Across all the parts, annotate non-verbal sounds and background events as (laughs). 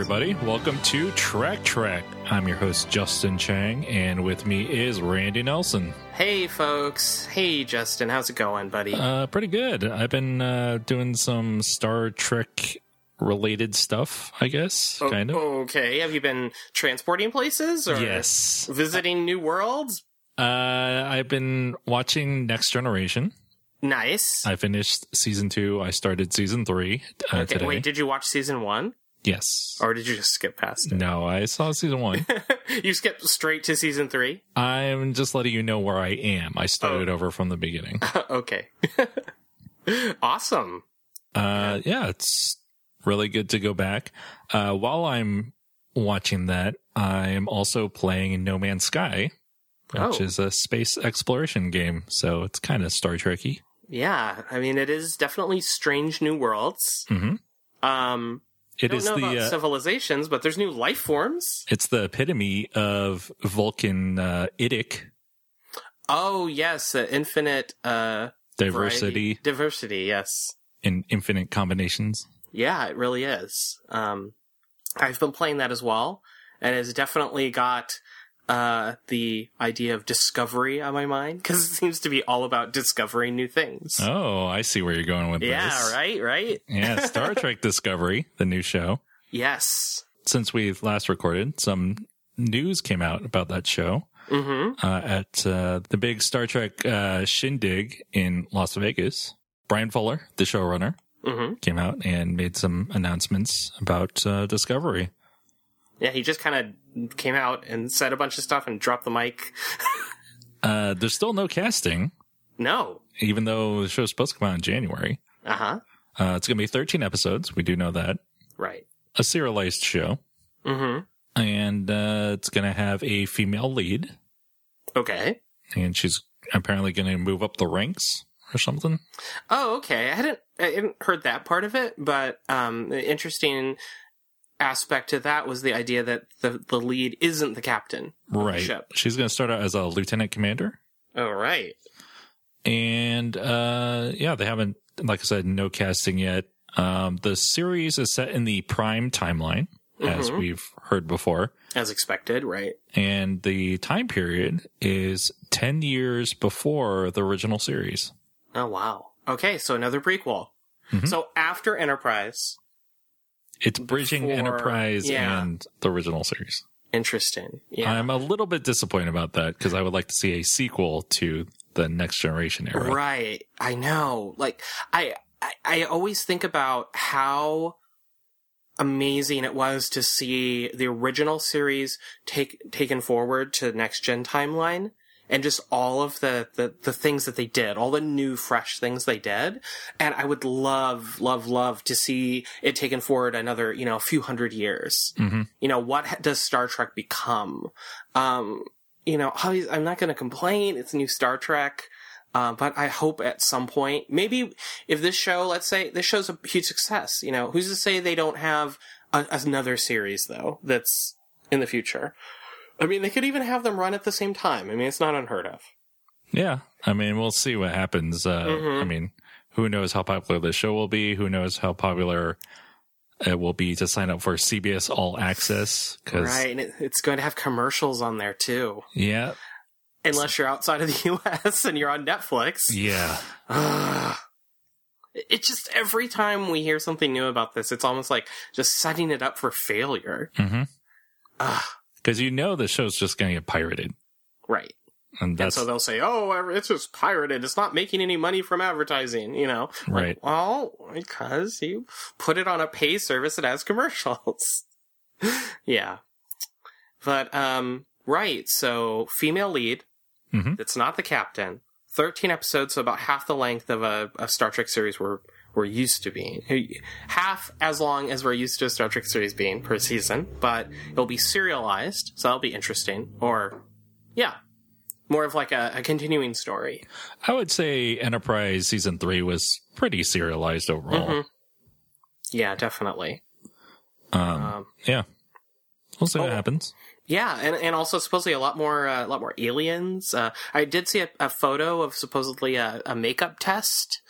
Everybody. Welcome to Track Track. I'm your host, Justin Chang, and with me is Randy Nelson. Hey, folks. Hey, Justin. How's it going, buddy? Uh, pretty good. I've been uh, doing some Star Trek related stuff, I guess, Oh, kind of. Okay. Have you been transporting places or Yes. visiting new worlds? Uh, I've been watching Next Generation. Nice. I finished season two. I started season three uh, okay. today. Wait, did you watch season one, yes. or did you just skip past it? No, I saw season one. (laughs) you skipped straight to season three. I'm just letting you know where I am. I started Oh. over from the beginning. (laughs) okay. (laughs) awesome. Uh, yeah, it's really good to go back. Uh, while I'm watching that, I'm also playing No Man's Sky, which Oh. is a space exploration game. So it's kind of Star Trekky. Yeah. I mean, it is definitely strange new worlds. hmm Um, It don't is know about the uh, civilizations, but there's new life forms. it's the epitome of Vulcan uh, IDIC Oh yes, uh, infinite uh diversity variety- diversity. Yes. in infinite combinations. Yeah, it really is. Um, I've been playing that as well, and it's definitely got uh, the idea of discovery on my mind because it seems to be all about discovering new things. Oh, I see where you're going with yeah, this. Yeah, right, right. Yeah, (laughs) Star Trek Discovery, the new show. Yes. Since we last recorded, some news came out about that show. Mm-hmm. uh, at uh, the big Star Trek uh, shindig in Las Vegas. Bryan Fuller, the showrunner, Mm-hmm. came out and made some announcements about uh, Discovery. Yeah, he just kind of came out and said a bunch of stuff and dropped the mic. (laughs) Uh, there's still no casting, no. even though the show's supposed to come out in January. Uh huh. Uh, it's going to be 13 episodes. We do know that. Right. A serialized show. Mm-hmm. And uh, it's going to have a female lead. Okay. And she's apparently going to move up the ranks or something. Oh, okay. I hadn't I hadn't heard that part of it, but um, interesting aspect to that was the idea that the the lead isn't the captain. Right. ship. She's going to start out as a lieutenant commander. All right. and uh yeah they haven't like i said no casting yet um the series is set in the prime timeline as Mhm. we've heard before As expected, right? and the time period is 10 years before the original series Oh, wow. Okay, so another prequel. Mhm. So after Enterprise, it's bridging Before- enterprise yeah. and the original series interesting. Yeah. i'm a little bit disappointed about that because i would like to see a sequel to the next generation era Right. I know. Like I, I I always think about how amazing it was to see the original series take taken forward to the next gen timeline and just all of the, the the things that they did, all the new fresh things they did. And I would love love love to see it taken forward another, you know, a few hundred years. Mhm. You know, what ha- does Star Trek become? Um you know, I'm not going to complain. It's new Star Trek. Uh, but I hope at some point, maybe if this show, let's say this show's a huge success, you know, who's to say they don't have a, another series though that's in the future? I mean, they could even have them run at the same time. I mean, it's not unheard of. Yeah, I mean, we'll see what happens. Uh, Mhm. I mean, who knows how popular the show will be? Who knows how popular it will be to sign up for CBS All Access? Because Right. And it, it's going to have commercials on there too. yeah, Unless you're outside of the (laughs) US and you're on Netflix. yeah, Ugh. It just every time we hear something new about this, it's almost like just setting it up for failure. Because Mm-hmm. you know the show's just going to get pirated, Right. and And so they'll say, "Oh, it's just pirated. It's not making any money from advertising." You know, Like, Right. well, because you put it on a pay service that has commercials. (laughs) yeah, but um, right. So female lead. Mhm. It's not the captain. Thirteen episodes, so about half the length of a, a Star Trek series we're we're used to being. Half as long as we're used to a Star Trek series being per season, but it'll be serialized, so that'll be interesting. Or, yeah, more of like a, a continuing story. I would say Enterprise season three was pretty serialized overall. Mhm. Yeah, definitely. Um, Um, yeah, we'll see what oh. happens. yeah, and and also supposedly a lot more uh, a lot more aliens. Uh, I did see a, a photo of supposedly a, a makeup test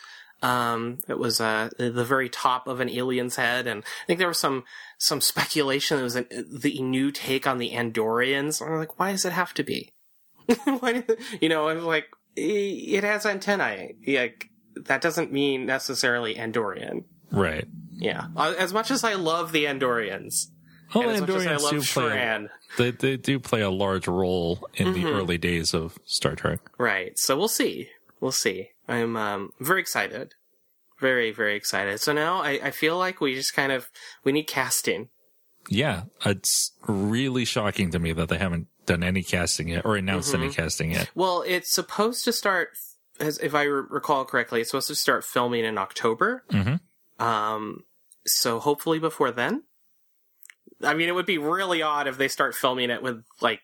Um, it was uh, the very top of an alien's head, and I think there was some some speculation that it was an, the new take on the Andorians. I'm like, why does it have to be? (laughs) why, you know, I was like, it has antennae. Like that doesn't mean necessarily Andorian. Right. Yeah. Uh, As much as I love the Andorians, Well, and as I Andorians love do play. Shran, They they do play a large role in Mm-hmm. the early days of Star Trek. right? So we'll see. We'll see. I'm um, very excited. Very, very excited. So now I, I feel like we just kind of we need casting. Yeah, it's really shocking to me that they haven't done any casting yet or announced Mm-hmm. any casting yet. Well, it's supposed to start, as if I re- recall correctly, it's supposed to start filming in October. Mhm. Um, so hopefully before then. I mean, it would be really odd if they start filming it with like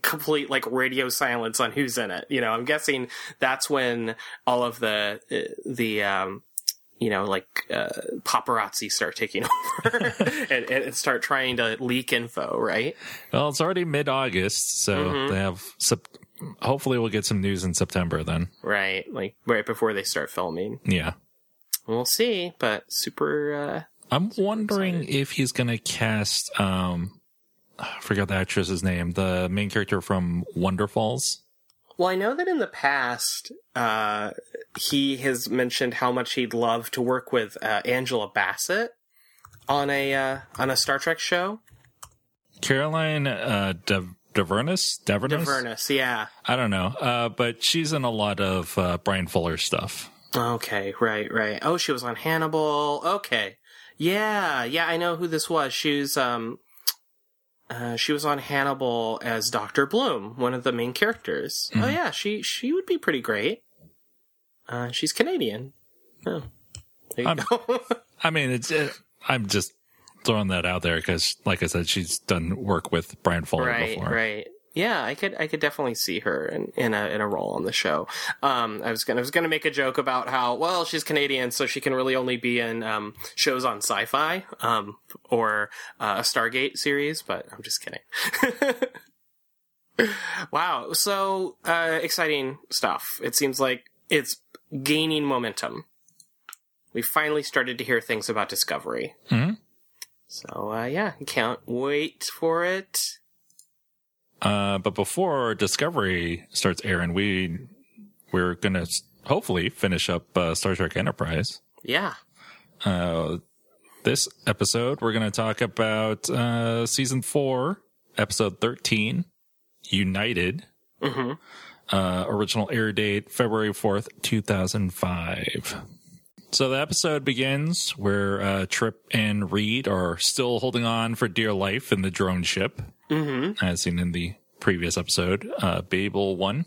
complete like radio silence on who's in it. You know, I'm guessing that's when all of the uh, the um, you know like uh, paparazzi start taking (laughs) over (laughs) and, and start trying to leak info, right? Well, it's already mid August, so Mm-hmm. they have. Sep- hopefully, we'll get some news in September. Then, Right, like right before they start filming. yeah. We'll see, but super. Uh, I'm wondering if he's gonna cast. Um, I forgot the actress's name. The main character from Wonderfalls. Well, I know that in the past, uh, he has mentioned how much he'd love to work with uh, Angela Bassett on a uh, on a Star Trek show. Caroline uh, De- Dhavernas. Dhavernas. Avernus, yeah. I don't know, uh, but she's in a lot of uh, Bryan Fuller stuff. Okay, right, right. Oh, she was on Hannibal. Okay, yeah, yeah. I know who this was. She was um, uh, she was on Hannibal as Doctor Bloom, one of the main characters. Oh yeah, she she would be pretty great. Uh, she's Canadian. Oh, there you I'm- go. (laughs) I mean, it's. It, I'm just throwing that out there because, like I said, she's done work with Bryan Fuller right, before. right. Yeah, I could I could definitely see her in, in a in a role on the show. Um, I was gonna I was gonna make a joke about how well she's Canadian, so she can really only be in um, shows on Sci-Fi um, or uh, a Stargate series, but I'm just kidding. (laughs) wow, so uh, exciting stuff. It seems like it's gaining momentum. We finally started to hear things about Discovery. Mhm. So uh, yeah, can't wait for it. Uh, but before Discovery starts airing, we we're gonna hopefully finish up uh, Star Trek Enterprise. Yeah. Uh, this episode, we're gonna talk about uh, season four, episode thirteen, United. hmm Uh, original air date February fourth, two thousand five. So the episode begins where uh, Trip and Reed are still holding on for dear life in the drone ship hmm as seen in the previous episode, uh, Babel 1.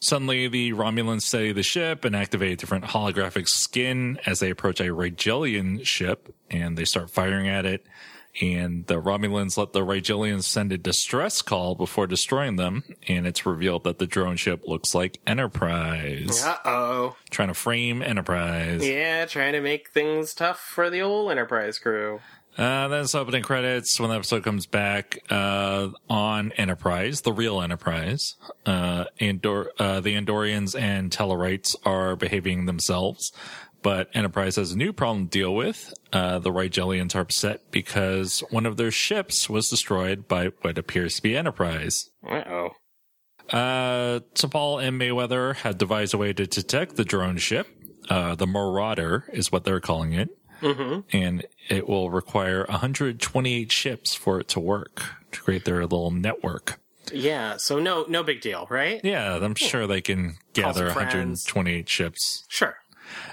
Suddenly, the Romulans study the ship and activate a different holographic skin as they approach a Rigelian ship, and they start firing at it. And the Romulans let the Rigelians send a distress call before destroying them, and it's revealed that the drone ship looks like Enterprise. Uh oh. Trying to frame Enterprise. Yeah, trying to make things tough for the old Enterprise crew. Uh, then it's opening credits when the episode comes back uh, on Enterprise, the real Enterprise. Uh, Andor- uh, the Andorians and Tellarites are behaving themselves, but Enterprise has a new problem to deal with. Uh, the Rigelians are upset because one of their ships was destroyed by what appears to be Enterprise. Uh oh. Uh, T'Pol and Mayweather had devised a way to detect the drone ship. Uh, the Marauder is what they're calling it. Mm-hmm. And it will require 128 ships for it to work to create their little network. Yeah, so no no big deal, right? Yeah, I'm sure they can gather 128 ships. Sure.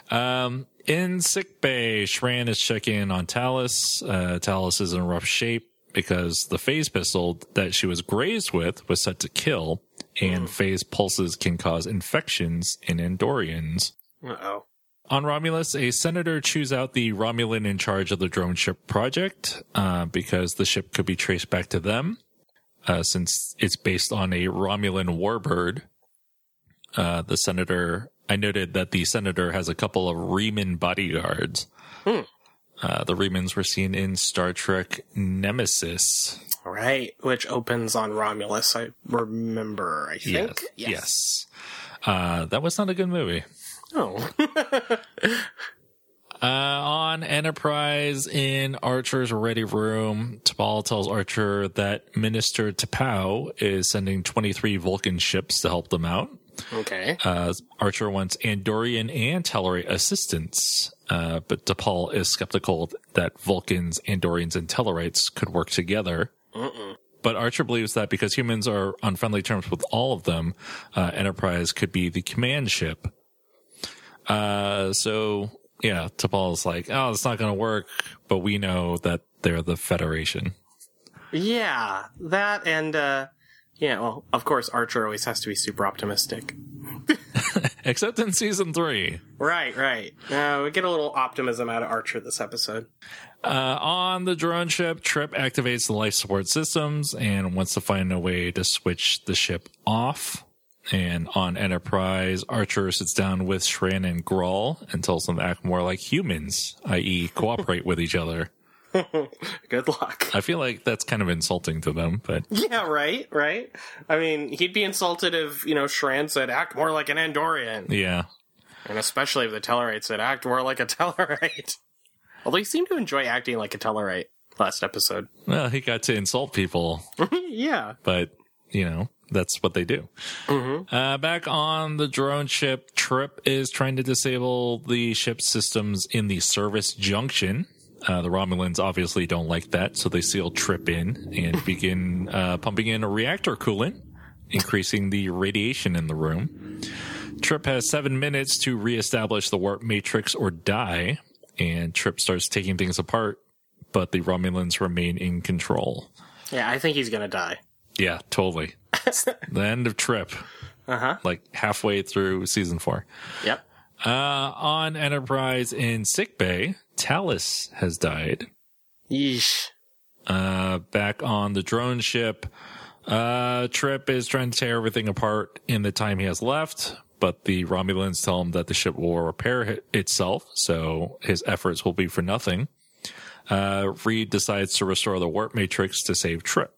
Um, in sick bay, Shran is checking in on Talas. Uh, Talas is in rough shape because the phase pistol that she was grazed with was set to kill, and phase pulses can cause infections in Andorians. Uh oh. On Romulus, a senator chews out the Romulan in charge of the drone ship project uh, because the ship could be traced back to them, uh, since it's based on a Romulan warbird. Uh, the senator, I noted that the senator has a couple of Reman bodyguards. Hmm. Uh, the Remans were seen in Star Trek Nemesis. Right, which opens on Romulus. I remember. I think. Yes. Yes. Uh, that was not a good movie. Oh. (laughs) Uh, on Enterprise in Archer's ready room, T'Pol tells Archer that Minister T'Pau is sending 23 Vulcan ships to help them out. okay. Uh, Archer wants Andorian and Tellarite assistance, uh, but T'Pol is skeptical that Vulcans, Andorians, and Tellarites could work together. But Archer believes that because humans are on friendly terms with all of them, uh, Enterprise could be the command ship. Uh, so yeah, T'Pol is like, oh, it's not going to work, but we know that they're the Federation. Yeah, that and uh yeah, well, of course Archer always has to be super optimistic. (laughs) Except in season three. Right, right. Uh, we get a little optimism out of Archer this episode. Uh, on the drone ship, Trip activates the life support systems and wants to find a way to switch the ship off. And on Enterprise, Archer sits down with Shran and Gral and tells them to act more like humans, i.e., cooperate with each other. (laughs) Good luck. I feel like that's kind of insulting to them, but Yeah, right, right. I mean, he'd be insulted if, you know, Shran said, act more like an Andorian. yeah. And especially if the Tellarite said, act more like a Tellarite. (laughs) Although he seemed to enjoy acting like a Tellarite last episode. Well, he got to insult people, (laughs) yeah. but, you know, that's what they do. Uh, back on the drone ship, Trip is trying to disable the ship's systems in the service junction. Uh, the Romulans obviously don't like that, so they seal Trip in and (laughs) begin uh, pumping in a reactor coolant, increasing the radiation in the room. Trip has seven minutes to reestablish the warp matrix or die, and Trip starts taking things apart, but the Romulans remain in control. Yeah, I think he's gonna die. Yeah, totally. (laughs) The end of Trip, Uh huh. like halfway through season four. Yep. Uh, on Enterprise in sickbay, Talas has died. Yeesh. Uh, back on the drone ship, uh, Trip is trying to tear everything apart in the time he has left, but the Romulans tell him that the ship will repair it- itself, so his efforts will be for nothing. Uh, Reed decides to restore the warp matrix to save Trip.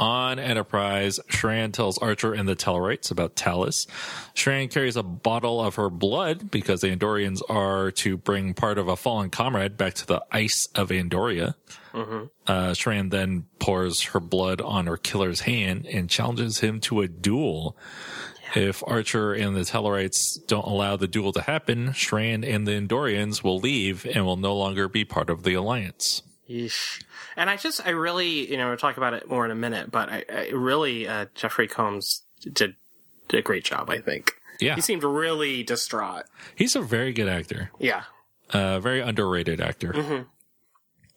On Enterprise, Shran tells Archer and the Tellarites about Talas. Shran carries a bottle of her blood because the Andorians are to bring part of a fallen comrade back to the ice of Andoria. Uh, Shran then pours her blood on her killer's hand and challenges him to a duel. If Archer and the Tellarites don't allow the duel to happen, Shran and the Andorians will leave and will no longer be part of the alliance. Yeesh. And I just, I really, you know, we'll talk about it more in a minute, but I, I really, uh, Jeffrey Combs did, did a great job, I think. Yeah, He seemed really distraught. he's a very good actor. Yeah. Uh, very underrated actor.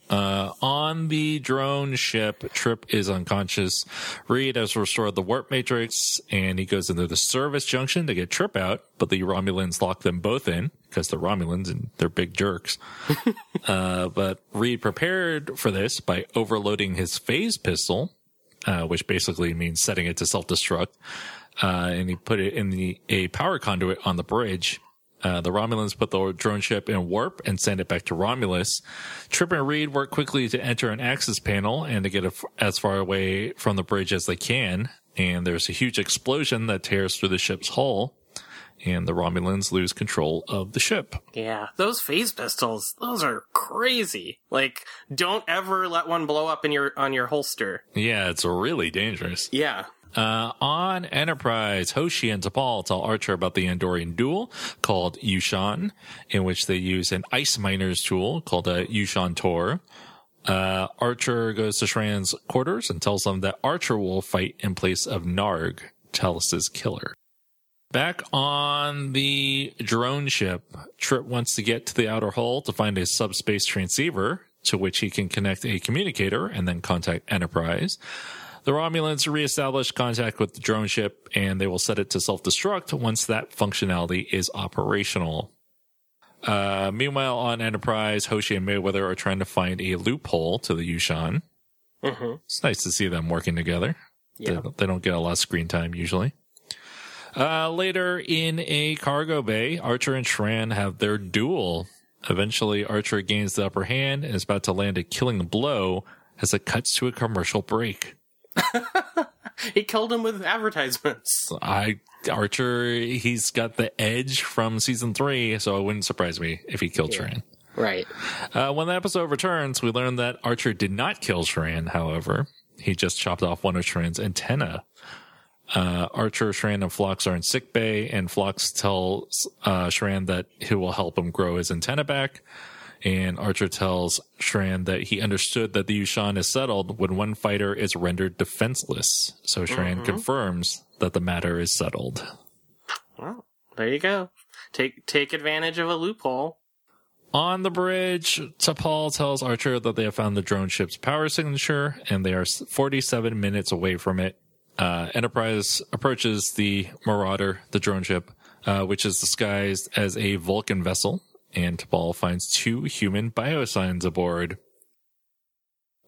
Uh, on the drone ship, Trip is unconscious. Reed has restored the warp matrix and he goes into the service junction to get Trip out, but the Romulans lock them both in because they're Romulans and they're big jerks. (laughs) uh, but Reed prepared for this by overloading his phase pistol, uh, which basically means setting it to self-destruct. Uh, and he put it in the, a power conduit on the bridge. Uh, the Romulans put the drone ship in warp and send it back to Romulus. Trip and Reed work quickly to enter an access panel and to get a, as far away from the bridge as they can. And there's a huge explosion that tears through the ship's hull, and the Romulans lose control of the ship. Yeah. Those phase pistols, those are crazy. Like, don't ever let one blow up in your, on your holster. Yeah, it's really dangerous. Yeah. Uh, on Enterprise, Hoshi and T'Pol tell Archer about the Andorian duel called Ushaan, in which they use an ice miner's tool called a Ushaan-tor. Uh, Archer goes to Shran's quarters and tells them that Archer will fight in place of Naarg, Talas's killer. Back on the drone ship, Trip wants to get to the outer hull to find a subspace transceiver to which he can connect a communicator and then contact Enterprise. The Romulans reestablish contact with the drone ship and they will set it to self destruct once that functionality is operational. Uh, meanwhile, on Enterprise, Hoshi and Mayweather are trying to find a loophole to the Ushaan. hmm It's nice to see them working together. Yeah. They, they don't get a lot of screen time usually. Uh, later in a cargo bay, Archer and Shran have their duel. Eventually, Archer gains the upper hand and is about to land a killing blow as it cuts to a commercial break. (laughs) he killed him with advertisements. I Archer, he's got the edge from season three, so it wouldn't surprise me if he killed Shran. Right. Uh, when the episode returns, we learn that Archer did not kill Shran, however. He just chopped off one of Shran's antenna. Uh, Archer, Shran, and Phlox are in sick bay, and Phlox tells uh, Shran that he will help him grow his antenna back. And Archer tells Shran that he understood that the Ushaan is settled when one fighter is rendered defenseless. So Shran confirms that the matter is settled. Well, there you go. Take take advantage of a loophole. On the bridge, T'Pol tells Archer that they have found the drone ship's power signature and they are 47 minutes away from it. Uh, Enterprise approaches the Marauder, the drone ship, uh, which is disguised as a Vulcan vessel, and T'Pol finds two human biosigns aboard.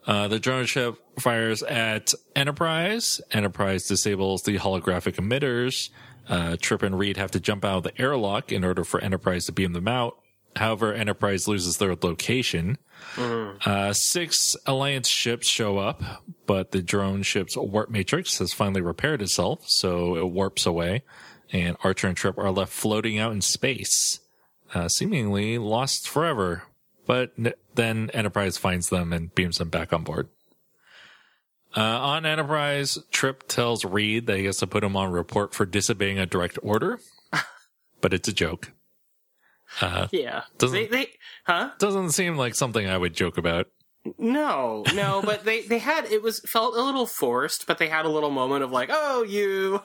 Uh, the drone ship fires at Enterprise. Enterprise disables the holographic emitters. Uh, Trip and Reed have to jump out of the airlock in order for Enterprise to beam them out. However, Enterprise loses their location. Uh, six Alliance ships show up, but the drone ship's warp matrix has finally repaired itself, so it warps away, and Archer and Trip are left floating out in space, uh, seemingly lost forever. But n- then Enterprise finds them and beams them back on board. Uh, on Enterprise, Trip tells Reed that he has to put him on report for disobeying a direct order, (laughs) but it's a joke. Yeah. Doesn't- they, they, huh? Doesn't seem like something I would joke about. No, no, but they, they had, it was, felt a little forced, but they had a little moment of like, oh, you,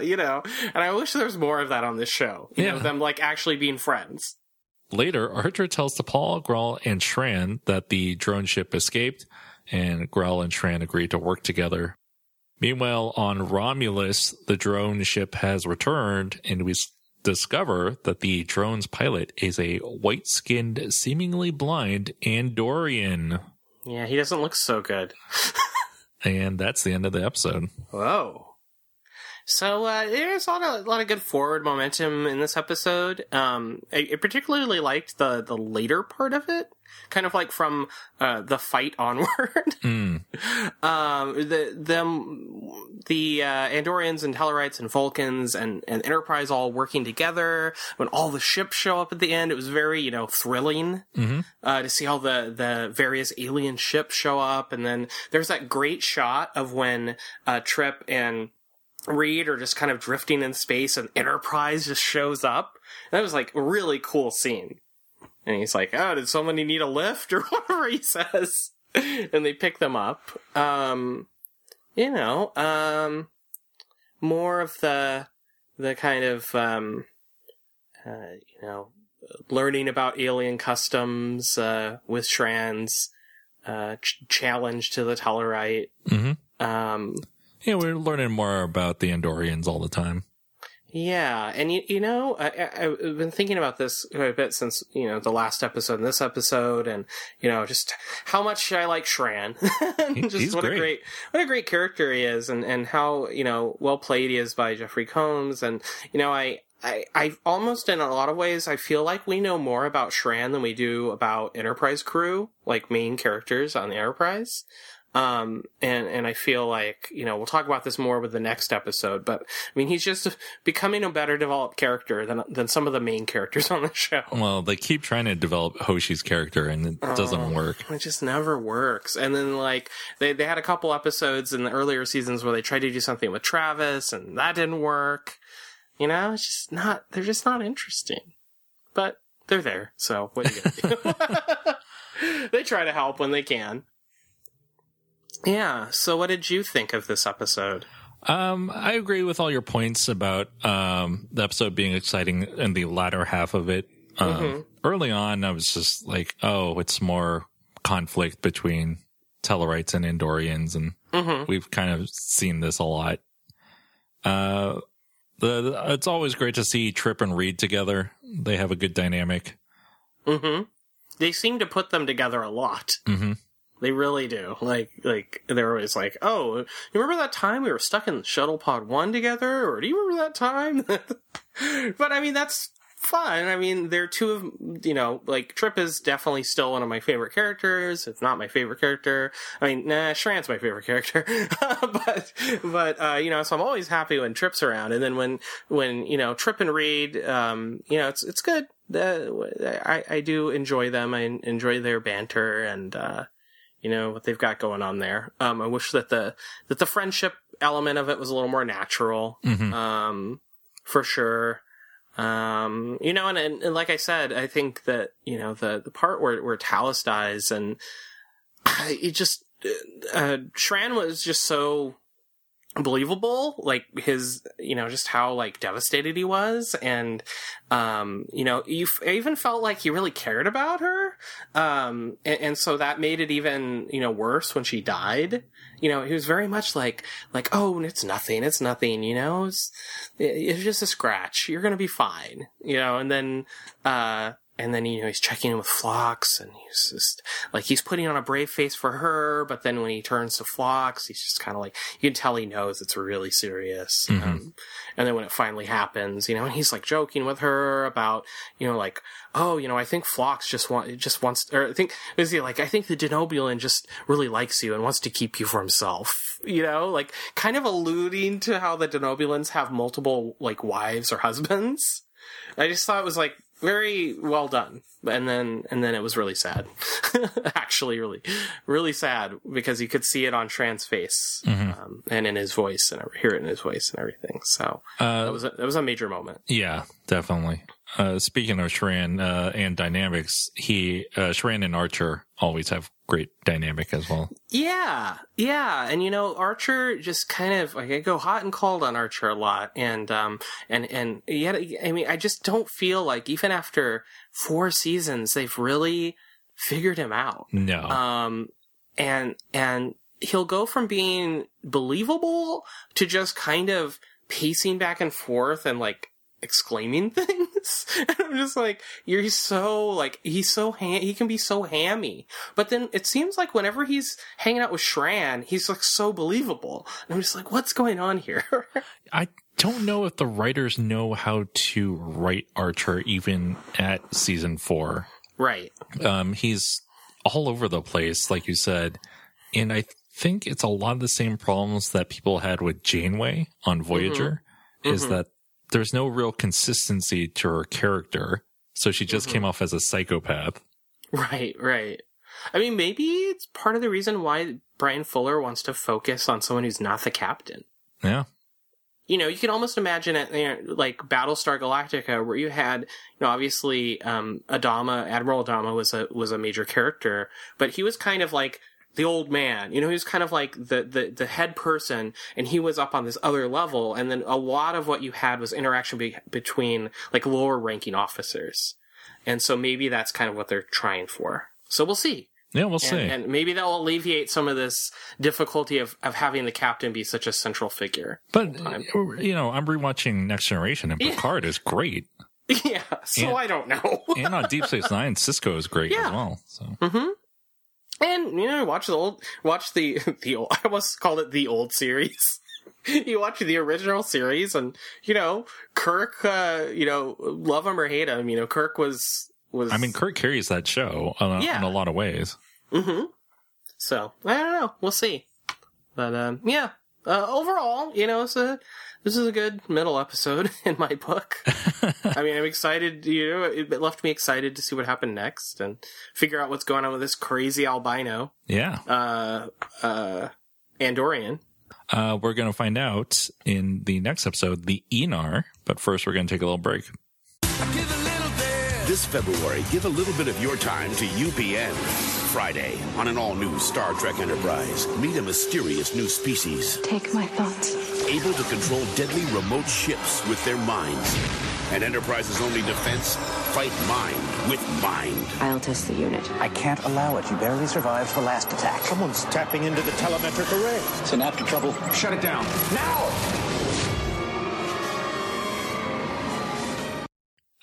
(laughs) you know, and I wish there was more of that on this show. You know, them like actually being friends. Later, Archer tells T'Pol, Gral, and Shran that the drone ship escaped, and Gral and Shran agree to work together. Meanwhile, on Romulus, the drone ship has returned, and we discover that the drone's pilot is a white skinned, seemingly blind Andorian. Yeah, he doesn't look so good. And that's the end of the episode. Whoa. So uh, there's a lot of a lot of good forward momentum in this episode. Um, I, I particularly liked the the later part of it, kind of like from uh, the fight (laughs) onward. Mm. um, the them the uh, Andorians and Tellarites and Vulcans and and Enterprise all working together when all the ships show up at the end. It was very you know thrilling Mhm. uh, to see all the the various alien ships show up, and then there's that great shot of when uh, Trip and Reed are just kind of drifting in space, and Enterprise just shows up. That was like a really cool scene. And he's like, "Oh, did somebody need a lift (laughs) or whatever he says?" and they pick them up. Um, you know, um, more of the the kind of um, uh, you know, learning about alien customs uh, with Shran's uh, ch- challenge to the Tellarite. hmm Um, Yeah, we're learning more about the Andorians all the time. Yeah, and you, you know, I, I've been thinking about this quite a bit since you know the last episode and this episode, and you know just how much I like Shran, (laughs) just he's what a great. great what a great character he is, and and how you know well played he is by Jeffrey Combs, and you know I. I, I almost in a lot of ways I feel like we know more about Shran than we do about Enterprise crew, like main characters on the Enterprise. Um, and, and I feel like, you know, we'll talk about this more with the next episode, but I mean, he's just becoming a better developed character than, than some of the main characters (laughs) on the show. Well, they keep trying to develop Hoshi's character and it doesn't work. It just never works. And then, like, they, they had a couple episodes in the earlier seasons where they tried to do something with Travis and that didn't work. You know, it's just not, they're just not interesting. But they're there, so what are you gonna do? (laughs) (laughs) they try to help when they can. Yeah, so what did you think of this episode? Um, I agree with all your points about um, the episode being exciting in the latter half of it. Um, Early on, I was just like, oh, it's more conflict between Tellarites and Andorians, and Mm-hmm. we've kind of seen this a lot. Uh, the, the- it's always great to see Trip and Reed together. They have a good dynamic. Mm-hmm. They seem to put them together a lot. hmm They really do. Like, like they're always like, "Oh, you remember that time we were stuck in Shuttle Pod One together, or do you remember that time?" (laughs) but I mean, that's fun. I mean, they're two of you know, like Trip is definitely still one of my favorite characters. If not my favorite character, I mean, nah, Shran's my favorite character. (laughs) but but uh, you know, so I'm always happy when Trip's around, and then when when you know Trip and Reed, um, you know, it's it's good. Uh, I I do enjoy them. I enjoy their banter and. uh you know what they've got going on there. Um, I wish that the that the friendship element of it was a little more natural, Mhm. um, for sure. Um, you know, and, and, and like I said, I think that you know the the part where where Talas dies and it just uh, Shran was just so believable like his you know just how like devastated he was. And um you know you f- even felt like he really cared about her. Um and, and so that made it even you know worse when she died. You know he was very much like like oh it's nothing it's nothing you know? It's it's just a scratch. You're gonna be fine you know? And then uh and then you know he's checking in with Phlox, and he's just like he's putting on a brave face for her, but then when he turns to Phlox, he's just kind of like you can tell he knows it's really serious. Mhm. Um, and then when it finally happens, you know, and he's like joking with her about you know like oh you know I think Phlox just want just wants or I think is he like I think the Denobulan just really likes you and wants to keep you for himself. You know, like kind of alluding to how the Denobulans have multiple like wives or husbands. I just thought it was like very well done. And then and then it was really sad. (laughs) Actually, really, really sad because you could see it on Shran's face Mhm. um, and in his voice and hear it in his voice and everything. So that Uh, was a, that was a major moment. yeah, definitely. Uh, speaking of Shran uh, and dynamics, he uh, Shran and Archer always have great dynamic as well. Yeah, yeah, and you know, Archer just kind of like I go hot and cold on Archer a lot, and um, and and yet, I mean, I just don't feel like even after four seasons, they've really figured him out. No, Um, and and he'll go from being believable to just kind of pacing back and forth and like exclaiming (laughs) things. and I'm just like, you're so like he's so ha- he can be so hammy, but then it seems like whenever he's hanging out with Shran, he's like so believable. And I'm just like, what's going on here? (laughs) I don't know if the writers know how to write Archer even at season four. right. Um, he's all over the place, like you said, and I think it's a lot of the same problems that people had with Janeway on Voyager. Is Mhm. that there's no real consistency to her character, so she just Mhm. came off as a psychopath. Right, right. I mean, maybe it's part of the reason why Bryan Fuller wants to focus on someone who's not the captain. Yeah, you know, you can almost imagine it you know, like Battlestar Galactica, where you had, you know, obviously, um, Adama, Admiral Adama was a, was a major character, but he was kind of like the old man, you know, he was kind of like the, the, the head person, and he was up on this other level, and then a lot of what you had was interaction be- between, like, lower ranking officers. And so maybe that's kind of what they're trying for. So we'll see. yeah, we'll And, see. and maybe that will alleviate some of this difficulty of, of having the captain be such a central figure. but you know, I'm rewatching Next Generation, and Yeah. Picard is great, (laughs) Yeah, so And- I don't know. and on Deep Space Nine, Sisko is great Yeah. as well. So hmm And you know, watch the old, watch the (laughs) the old. (laughs) I almost called it the old series. (laughs) you watch the original series, and you know, Kirk. Uh, you know, love him or hate him. You know, Kirk was was. I mean, Kirk carries that show uh, Yeah. in a lot of ways. hmm So I don't know. We'll see. But um, yeah. Uh, overall, you know, it's a this is a good middle episode (laughs) in my book. I mean, I'm excited. You know, it left me excited to see what happened next and figure out what's going on with this crazy albino. Yeah, uh, uh, Andorian. uh, we're gonna find out in the next episode the Aenar. But first, we're gonna take a little break. This February, give a little bit of your time to UPN. Friday, on an all new Star Trek Enterprise, meet a mysterious new species Take my thoughts. able to control deadly remote ships with their minds. And Enterprise's only defense fight mind with mind. I'll test the unit. I can't allow it. You barely survived the last attack. Someone's tapping into the telemetric array. It's Synaptic trouble. Shut it down. Now!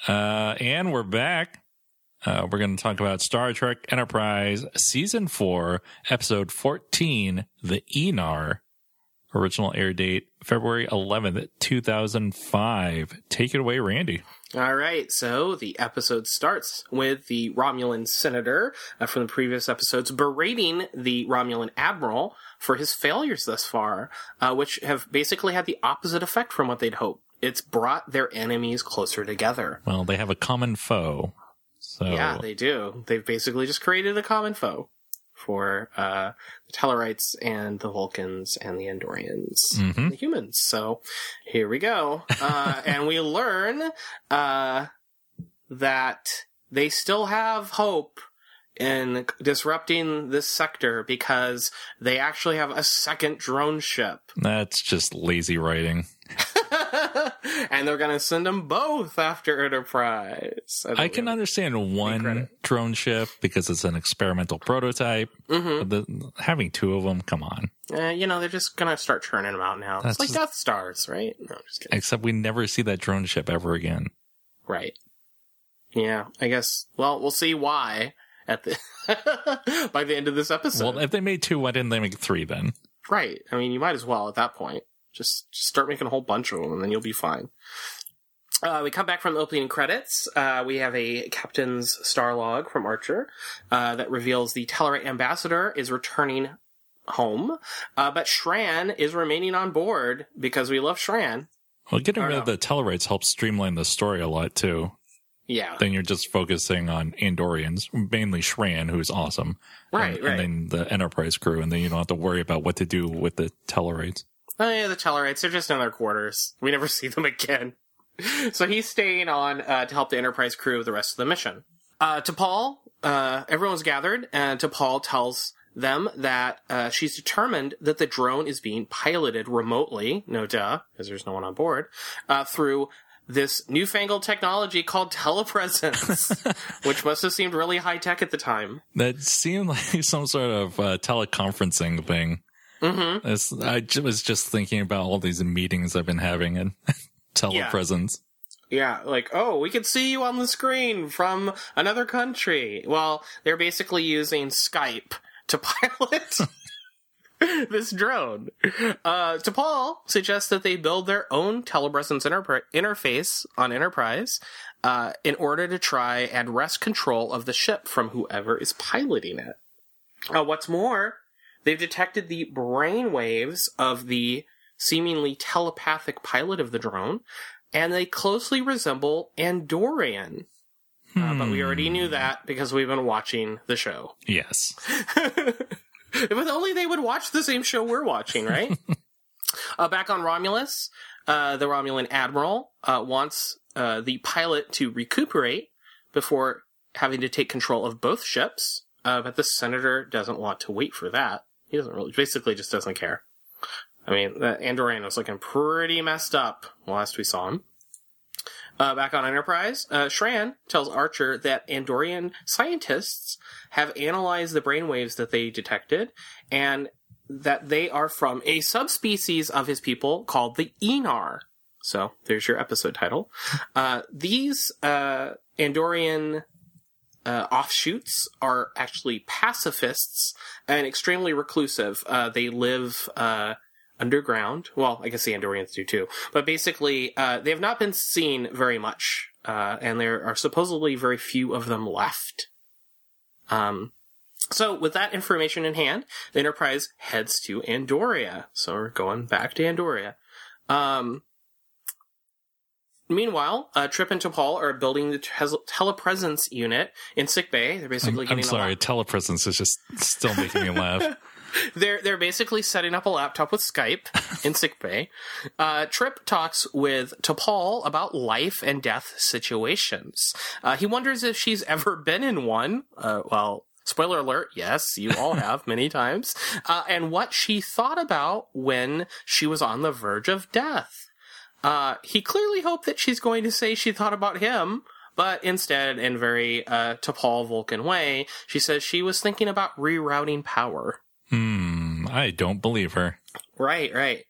Uh, and we're back. Uh, we're going to talk about Star Trek Enterprise Season 4, Episode 14, The Aenar. Original air date February 11th, 2005. Take it away, Randy. All right, so the episode starts with the Romulan senator uh, from the previous episodes berating the Romulan admiral for his failures thus far, uh, which have basically had the opposite effect from what they'd hoped. It's brought their enemies closer together. Well, they have a common foe. So Yeah, they do. They've basically just created a common foe for uh, the Tellarites and the Vulcans and the Andorians, and the humans. So here we go, uh, and we learn uh, that they still have hope in disrupting this sector because they actually have a second drone ship. that's just lazy writing. (laughs) (laughs) and they're going to send them both after Enterprise. I can understand one drone ship because it's an experimental prototype. Mm-hmm. But the, having two of them, come on. Uh, you know, they're just gonna start churning them out now. That's it's like just- Death Stars, right? No, I'm just kidding. Except we never see that drone ship ever again. Right. Yeah, I guess. Well, we'll see why at the (laughs) by the end of this episode. Well, if they made two, why didn't they make three then? right. I mean, you might as well at that point. Just, just start making a whole bunch of them, and then you'll be fine. Uh, we come back from the opening credits. Uh, we have a captain's star log from Archer uh, that reveals the Tellarite ambassador is returning home, uh, but Shran is remaining on board because we love Shran. Well, getting rid of the Tellarites helps streamline the story a lot too. Yeah, Then you're just focusing on Andorians, mainly Shran, who's awesome. right, and, right. and then the Enterprise crew, and then you don't have to worry about what to do with the Tellarites. Oh yeah, the Tellarites, they're just in their quarters. We never (laughs) see them again. So he's staying on uh, to help the Enterprise crew with the rest of the mission. Uh, T'Pol, uh, everyone's gathered, and T'Pol tells them that uh, she's determined that the drone is being piloted remotely, no duh, because there's no one on board, uh, through this newfangled technology called (laughs) telepresence, (laughs) which must have seemed really high tech at the time. That seemed like some sort of uh, teleconferencing thing. Mm-hmm. I was just thinking about all these meetings I've been having and (laughs) telepresence. Yeah, like, oh, we can see you on the screen from another country. Well, they're basically using Skype to (laughs) pilot (laughs) this drone. Uh, T'Pol, suggests that they build their own telepresence interface on Enterprise uh, in order to try and wrest control of the ship from whoever is piloting it. Uh, what's more, they've detected the brain waves of the seemingly telepathic pilot of the drone, and they closely resemble Andorian. Uh, but we already knew that because we've been watching the show. (laughs) Yes. if only they would watch the same show we're watching, right? (laughs) uh, back on Romulus, uh, the Romulan admiral uh, wants uh, the pilot to recuperate before having to take control of both ships, uh, but the senator doesn't want to wait for that. He doesn't really, basically just doesn't care. I mean, the Andorian was looking pretty messed up last we saw him. Uh, back on Enterprise, uh, Shran tells Archer that Andorian scientists have analyzed the brainwaves that they detected and that they are from a subspecies of his people called the Aenar. So there's your episode title. Uh, these uh, Andorian uh, offshoots are actually pacifists and extremely reclusive. Uh, they live uh, underground. Well, I guess the Andorians do too. But basically, uh, they have not been seen very much, uh, and there are supposedly very few of them left. Um, so with that information in hand, the Enterprise heads to Andoria. So we're going back to Andoria. Um, meanwhile, uh, Trip and T'Pol are building the tes- telepresence unit in sickbay. They're basically I'm, getting I'm a sorry, telepresence is just still making me laugh. (laughs) (laughs) they're they're basically setting up a laptop with Skype in sickbay. Uh, Trip talks with T'Pol about life and death situations. Uh, he wonders if she's ever (laughs) been in one. Uh, well, spoiler alert, yes, you all have many times. Uh, and what she thought about when she was on the verge of death. Uh, he clearly hoped that she's going to say she thought about him. But instead, in very uh, T'Pol Vulcan way, she says she was thinking about rerouting power. Hmm, I don't believe her. Right, right.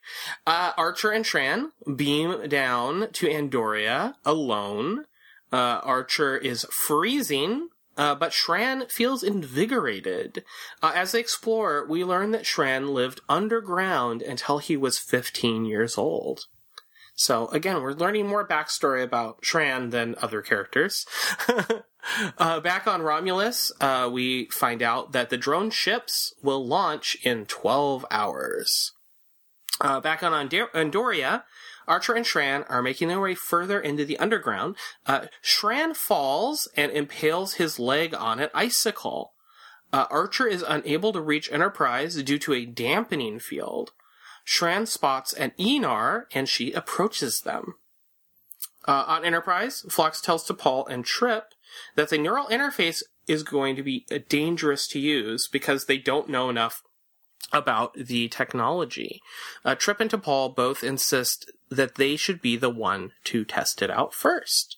Uh, Archer and Shran beam down to Andoria alone. Uh, Archer is freezing, uh, but Shran feels invigorated. Uh, as they explore, we learn that Shran lived underground until he was 15 years old. So again, we're learning more backstory about Shran than other characters. (laughs) uh, back on Romulus, uh, we find out that the drone ships will launch in 12 hours. Uh, back on Andoria, Archer and Shran are making their way further into the underground. Uh, Shran falls and impales his leg on an icicle. Uh, Archer is unable to reach Enterprise due to a dampening field. Shran spots an Aenar and she approaches them. Uh, on Enterprise, Phlox tells T'Pol and Trip that the neural interface is going to be uh, dangerous to use because they don't know enough about the technology. Uh, Trip and T'Pol both insist that they should be the one to test it out first.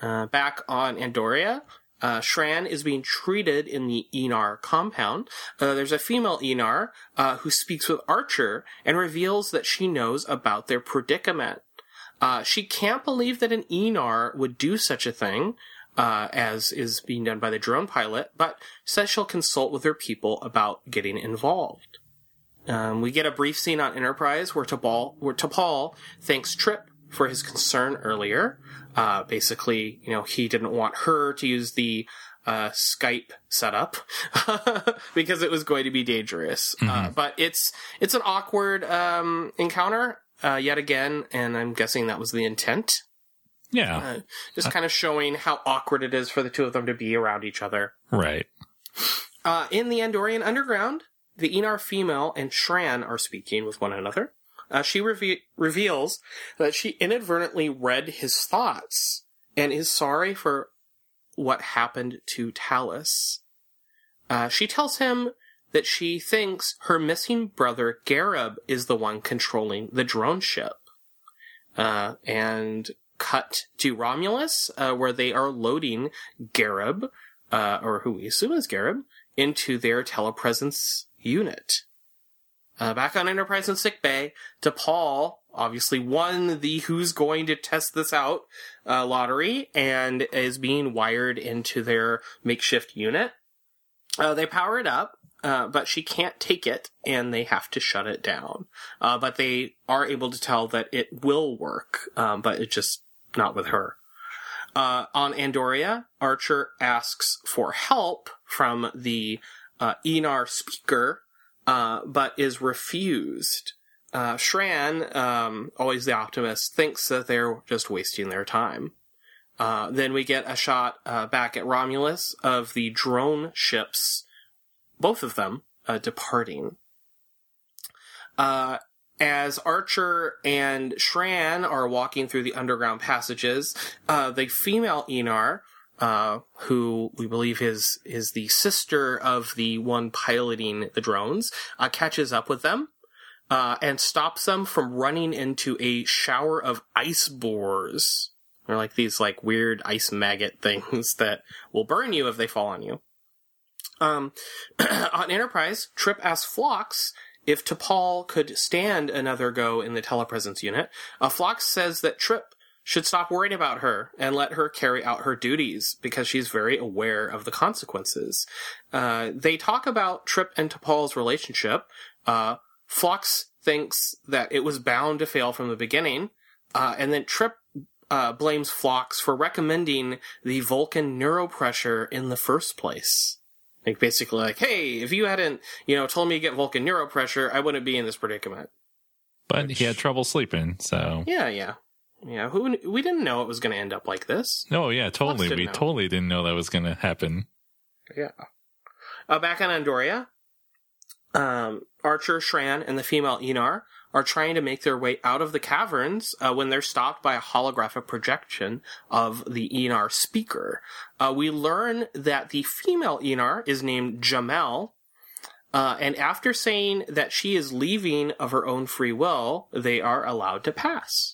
Uh, back on Andoria, uh, Shran is being treated in the Aenar compound. Uh, there's a female Aenar uh, who speaks with Archer and reveals that she knows about their predicament. Uh, she can't believe that an Aenar would do such a thing, uh, as is being done by the drone pilot, but says she'll consult with her people about getting involved. Um, we get a brief scene on Enterprise where T'Pol, where thanks Trip for his concern earlier. Uh, basically, you know, he didn't want her to use the uh, Skype setup (laughs) because it was going to be dangerous. Uh, but it's it's an awkward um, encounter uh, yet again, and I'm guessing that was the intent. Yeah. Uh, just kind of showing how awkward it is for the two of them to be around each other. right. Uh, in the Andorian underground, the Aenar female and Shran are speaking with one another. Uh, she reve- reveals that she inadvertently read his thoughts and is sorry for what happened to Talas. Uh, she tells him that she thinks her missing brother Gareb is the one controlling the drone ship. Uh, and cut to Romulus, uh, where they are loading Gareb, uh, or who we assume is Gareb, into their telepresence unit. Uh, back on Enterprise and Sick Bay, T'Pol obviously won the Who's Going to Test This Out uh, lottery and is being wired into their makeshift unit. Uh, they power it up, uh, but she can't take it and they have to shut it down. Uh, but they are able to tell that it will work, um, but it's just not with her. Uh, on Andoria, Archer asks for help from the uh, Aenar speaker, uh, but is refused. Uh, Shran, um, always the optimist, thinks that they're just wasting their time. Uh, then we get a shot uh, back at Romulus of the drone ships, both of them, uh, departing. Uh, as Archer and Shran are walking through the underground passages, uh, the female Aenar, uh, who we believe is is the sister of the one piloting the drones, uh, catches up with them uh, and stops them from running into a shower of ice bores. They're like these like weird ice maggot (laughs) things that will burn you if they fall on you. Um, (clears throat) on Enterprise, Trip asks Phlox if T'Pol could stand another go in the telepresence unit. Uh, Phlox says that Trip should stop worrying about her and let her carry out her duties because she's very aware of the consequences. Uh, they talk about Trip and T'Pol's relationship. Uh, Phlox thinks that it was bound to fail from the beginning, uh, and then Trip uh, blames Phlox for recommending the Vulcan neuropressure in the first place. Like basically, like, hey, if you hadn't, you know, told me to get Vulcan neuropressure, I wouldn't be in this predicament. But he had trouble sleeping, so. Yeah, yeah, yeah. Who we didn't know it was going to end up like this. Oh, yeah, totally. We know. totally didn't know that was going to happen. Yeah. Uh, back on Andoria, um, Archer, Shran, and the female Aenar are trying to make their way out of the caverns uh, when they're stopped by a holographic projection of the Aenar speaker. Uh, we learn that the female Aenar is named Jhamel, uh, and after saying that she is leaving of her own free will, they are allowed to pass.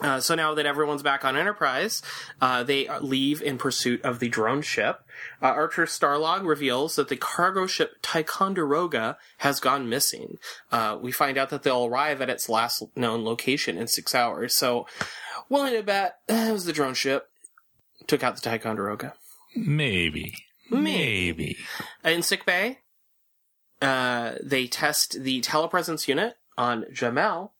Uh, so now that everyone's back on Enterprise, uh, they leave in pursuit of the drone ship. Uh, Archer Starlog reveals that the cargo ship Ticonderoga has gone missing. Uh, we find out that they'll arrive at its last known location in six hours. So, willing to bet eh, it was the drone ship took out the Ticonderoga. Maybe. Maybe. In sick bay, uh, they test the telepresence unit on Jhamel,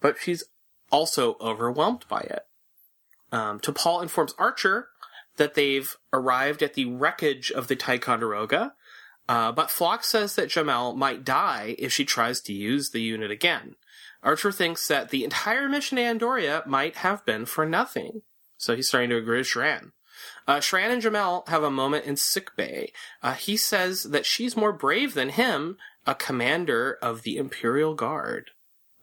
but she's also overwhelmed by it. Um, T'Pol informs Archer that they've arrived at the wreckage of the Ticonderoga, uh, but Phlox says that Jhamel might die if she tries to use the unit again. Archer thinks that the entire mission to Andoria might have been for nothing. So he's starting to agree with Shran. Uh, Shran and Jhamel have a moment in sickbay. Uh, he says that she's more brave than him, a commander of the Imperial Guard.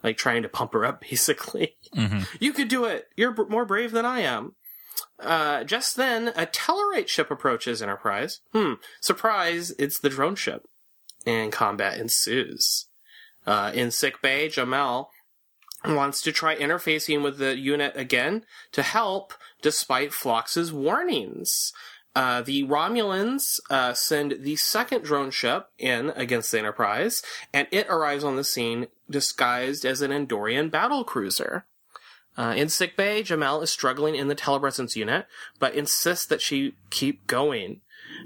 Like trying to pump her up, (laughs) basically. You could do it. You're b- more brave than I am. Uh, just then, a Tellarite ship approaches Enterprise. Hmm. Surprise, it's the drone ship. And combat ensues. Uh, in sickbay, Jhamel wants to try interfacing with the unit again to help, despite Phlox's warnings. Uh, the Romulans uh, send the second drone ship in against the Enterprise, and it arrives on the scene disguised as an Andorian battle cruiser. Uh, in sickbay, Jhamel is struggling in the telepresence unit, but insists that she keep going.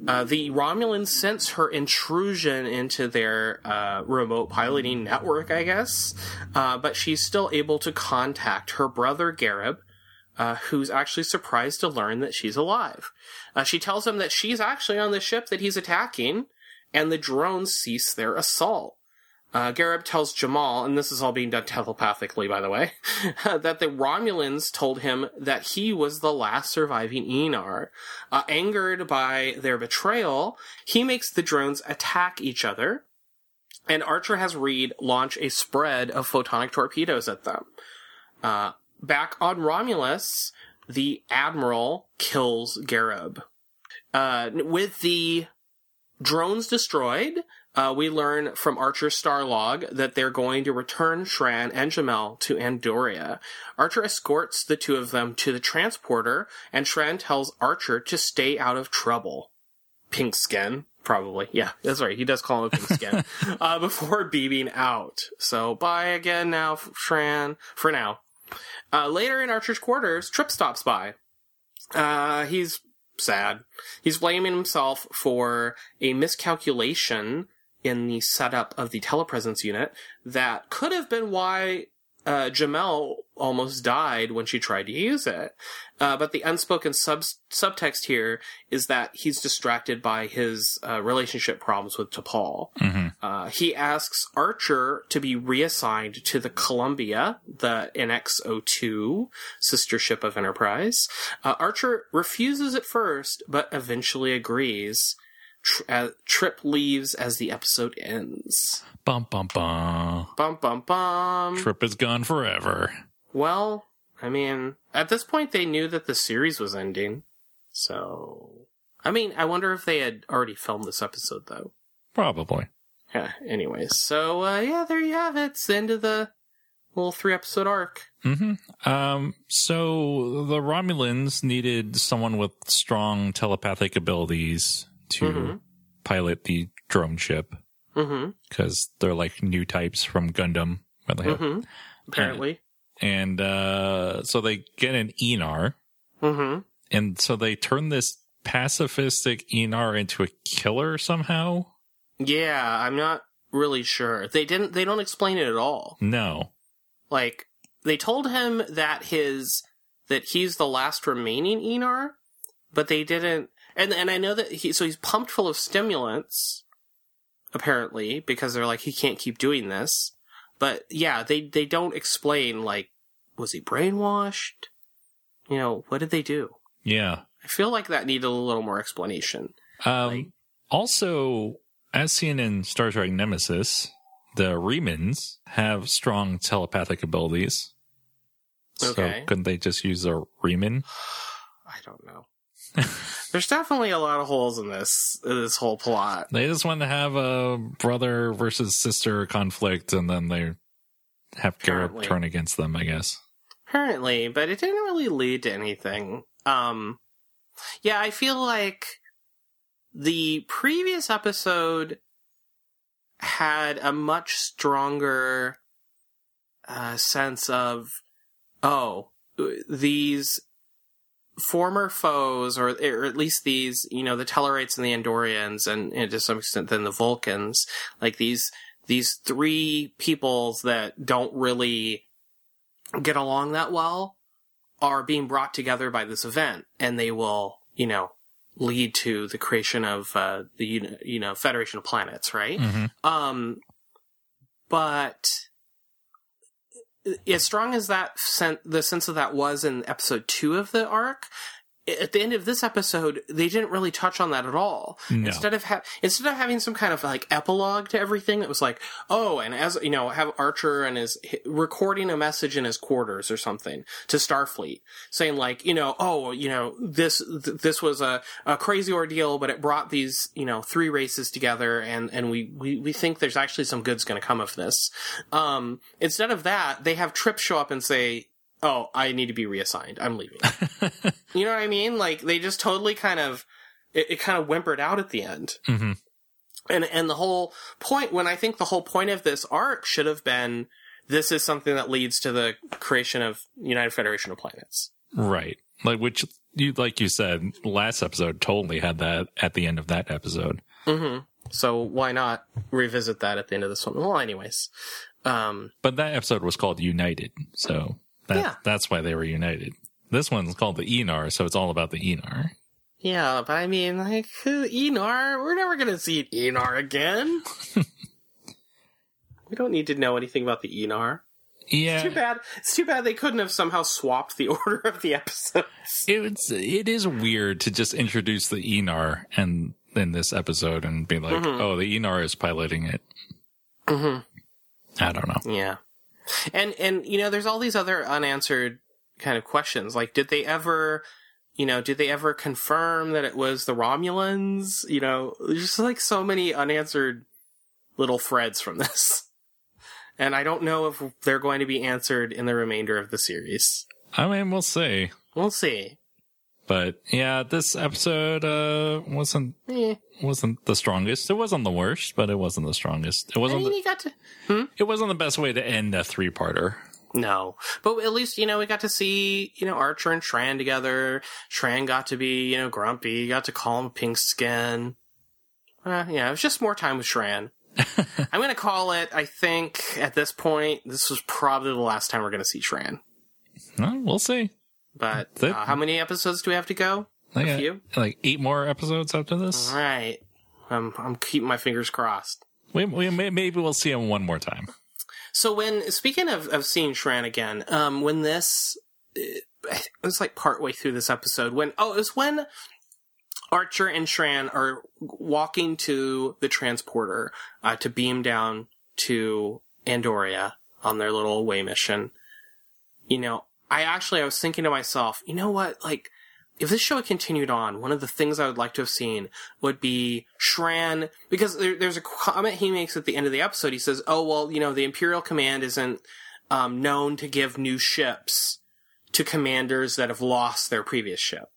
Uh, the Romulans sense her intrusion into their uh, remote piloting network, I guess, uh, but she's still able to contact her brother Gareb, uh, who's actually surprised to learn that she's alive. Uh, she tells him that she's actually on the ship that he's attacking, and the drones cease their assault. Uh, Gareb tells Jhamel, and this is all being done telepathically, by the way, (laughs) that the Romulans told him that he was the last surviving Aenar. Uh, angered by their betrayal, he makes the drones attack each other, and Archer has Reed launch a spread of photonic torpedoes at them. Uh, back on Romulus, the Admiral kills Gareb. Uh, with the drones destroyed, uh, we learn from Archer Starlog that they're going to return Shran and Jhamel to Andoria. Archer escorts the two of them to the transporter, and Shran tells Archer to stay out of trouble. Pink skin, probably. Yeah, that's right. He does call him a pink skin. (laughs) uh, before beaming out. So bye again now, Shran, for now. Uh, later in Archer's quarters, Trip stops by. Uh, he's sad. He's blaming himself for a miscalculation in the setup of the telepresence unit that could have been why uh, Jhamel almost died when she tried to use it. Uh, but the unspoken sub- subtext here is that he's distracted by his uh, relationship problems with T'Pol. Uh, he asks Archer to be reassigned to the Columbia, the NX-02 sister ship of Enterprise. Uh, Archer refuses at first, but eventually agrees. Tr- uh, Trip leaves as the episode ends. Bum bum bum. Bum bum bum. Trip is gone forever. Well, I mean, at this point they knew that the series was ending. So, I mean, I wonder if they had already filmed this episode though. Probably. Yeah, anyways. So, uh, yeah, there you have it. It's the end of the little three episode arc. Um, so the Romulans needed someone with strong telepathic abilities to pilot the drone ship Mm-hmm. because they're like new types from Gundam. Mm-hmm. Apparently. And uh, so they get an Aenar, Mm-hmm. and so they turn this pacifistic Aenar into a killer somehow. Yeah, I'm not really sure. They didn't, they don't explain it at all. No. Like, they told him that his, that he's the last remaining Aenar, but they didn't, and, and I know that he, so he's pumped full of stimulants, apparently, because they're like, he can't keep doing this. But yeah, they, they don't explain, like, was he brainwashed? You know, what did they do? Yeah. I feel like that needed a little more explanation. Um, Like- also, as seen in Star Trek Nemesis, the Remans have strong telepathic abilities. Okay. So couldn't they just use a Reman? I don't know. (laughs) There's definitely a lot of holes in this, in this whole plot. They just want to have a brother versus sister conflict, and then they have Garrett turn against them. I guess. Apparently, but it didn't really lead to anything. Um, yeah, I feel like the previous episode had a much stronger uh, sense of, oh, these former foes, or, or at least these, you know, the Tellarites and the Andorians, and, and to some extent then the Vulcans, like these these three peoples that don't really get along that well are being brought together by this event, and they will, you know, lead to the creation of uh, the you know Federation of Planets, right? Um, but as strong as that sen- the sense of that was in episode two of the arc, at the end of this episode, they didn't really touch on that at all. No. Instead of ha- instead of having some kind of like epilogue to everything, it was like, oh, and as you know, have Archer and his recording a message in his quarters or something to Starfleet, saying like, you know, oh, you know, this th- this was a, a crazy ordeal, but it brought these you know three races together, and and we we, we think there's actually some good's going to come of this. Um, instead of that, they have Trip show up and say, oh, I need to be reassigned. I'm leaving. (laughs) you know what I mean? Like they just totally kind of it, it kind of whimpered out at the end. hmm And and the whole point when I think the whole point of this arc should have been this is something that leads to the creation of United Federation of Planets. Right. Like which you like you said last episode totally had that at the end of that episode. So why not revisit that at the end of this one? Well, anyways. Um But that episode was called United, so that, Yeah. that's why they were united. This one's called the Aenar, so it's all about the Aenar. yeah, but I mean, like, Aenar, we're never gonna see Aenar again. (laughs) we don't need to know anything about the Aenar. Yeah. It's Too bad. It's too bad they couldn't have somehow swapped the (laughs) order of the episodes. it's it is weird to just introduce the Aenar and in this episode and be like, Mm-hmm. oh, the Aenar is piloting it. Mhm. I don't know. Yeah, and and you know, there's all these other unanswered kind of questions. Like, did they ever, you know, did they ever confirm that it was the Romulans? You know, there's just like so many unanswered little threads from (laughs) this. And I don't know if they're going to be answered in the remainder of the series. I mean, we'll see. We'll see. But yeah, this episode uh wasn't Eh. wasn't the strongest. It wasn't the worst, but it wasn't the strongest. It wasn't I mean, the, you got to. it wasn't the best way to end a three parter. No, but at least you know we got to see you know Archer and Shran together. Shran got to be you know grumpy. Got to call him pink skin. Uh, yeah, it was just more time with Shran. (laughs) I'm gonna call it. I think at this point, this was probably the last time we're gonna see Shran. Well, we'll see. But uh, how many episodes do we have to go? Like, A uh, few. like eight more episodes after this. All right. I'm I'm keeping my fingers crossed. We, we may, maybe we'll see him one more time. So when speaking of of seeing Shran again, um, when this it was like partway through this episode when oh it was when Archer and Shran are walking to the transporter uh, to beam down to Andoria on their little away mission. You know, I actually I was thinking to myself, you know what, like. If this show had continued on, one of the things I would like to have seen would be Shran, because there, there's a comment he makes at the end of the episode. He says, "Oh well, you know, the Imperial Command isn't um, known to give new ships to commanders that have lost their previous ship."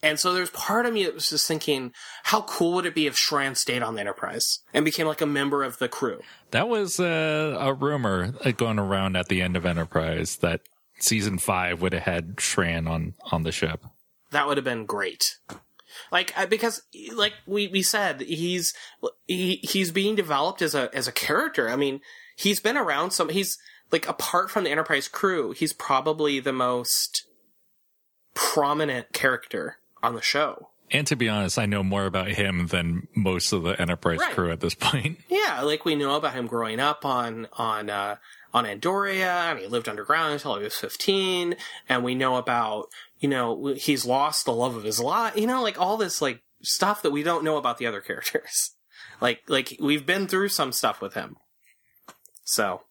And so there's part of me that was just thinking, how cool would it be if Shran stayed on the Enterprise and became like a member of the crew? That was uh, a rumor uh, going around at the end of Enterprise that season five would have had Shran on on the ship. That would have been great. Like because like we, we said he's he, he's being developed as a as a character. I mean, he's been around some he's like apart from the Enterprise crew, he's probably the most prominent character on the show. And to be honest, I know more about him than most of the Enterprise Right. crew at this point. (laughs) Yeah, like we know about him growing up on on uh, on Andoria, and he lived underground until he was fifteen, and we know about you know he's lost the love of his life, you know, like all this like stuff that we don't know about the other characters. (laughs) Like like we've been through some stuff with him, so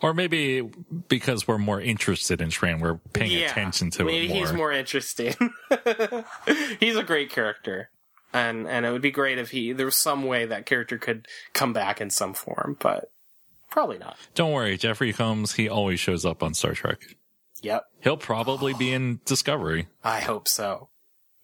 Or maybe because we're more interested in Shran, we're paying yeah, attention to maybe it more. he's more interesting. (laughs) he's a great character. And and it would be great if he there was some way that character could come back in some form, but probably not. Don't worry, Jeffrey Combs, he always shows up on Star Trek. Yep. He'll probably be in Discovery. I hope so.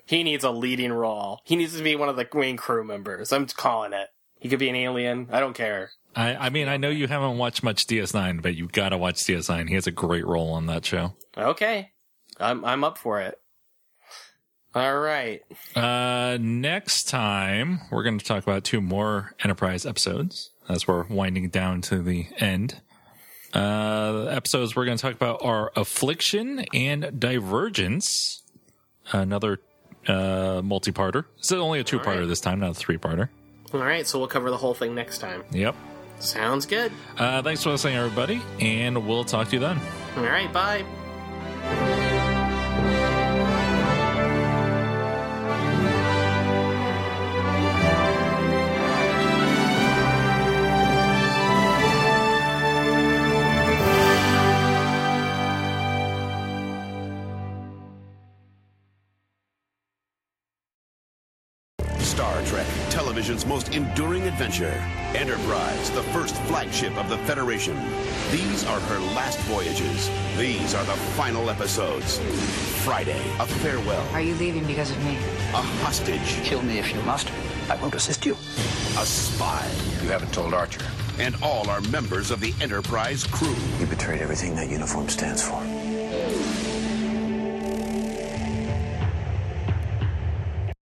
He needs a leading role. He needs to be one of the main crew members. I'm calling it. He could be an alien. I don't care. I, I mean, I know you haven't watched much DS9, but you gotta watch DS9. He has a great role on that show. Okay. I'm I'm up for it. All right. Uh, next time, we're going to talk about two more Enterprise episodes as we're winding down to the end. Uh, episodes we're going to talk about are Affliction and Divergence. Another uh, multi-parter. It's only a two-parter right. this time, not a three-parter. All right, so we'll cover the whole thing next time. Yep. Sounds good. Uh, thanks for listening, everybody, and we'll talk to you then. All right, bye. Adventure. Enterprise, the first flagship of the Federation. These are her last voyages. These are the final episodes. Friday, a farewell, Are you leaving because of me? a hostage, Kill me if you must. I won't assist you. a spy, You haven't told Archer. and all are members of the Enterprise crew. You betrayed everything that uniform stands for.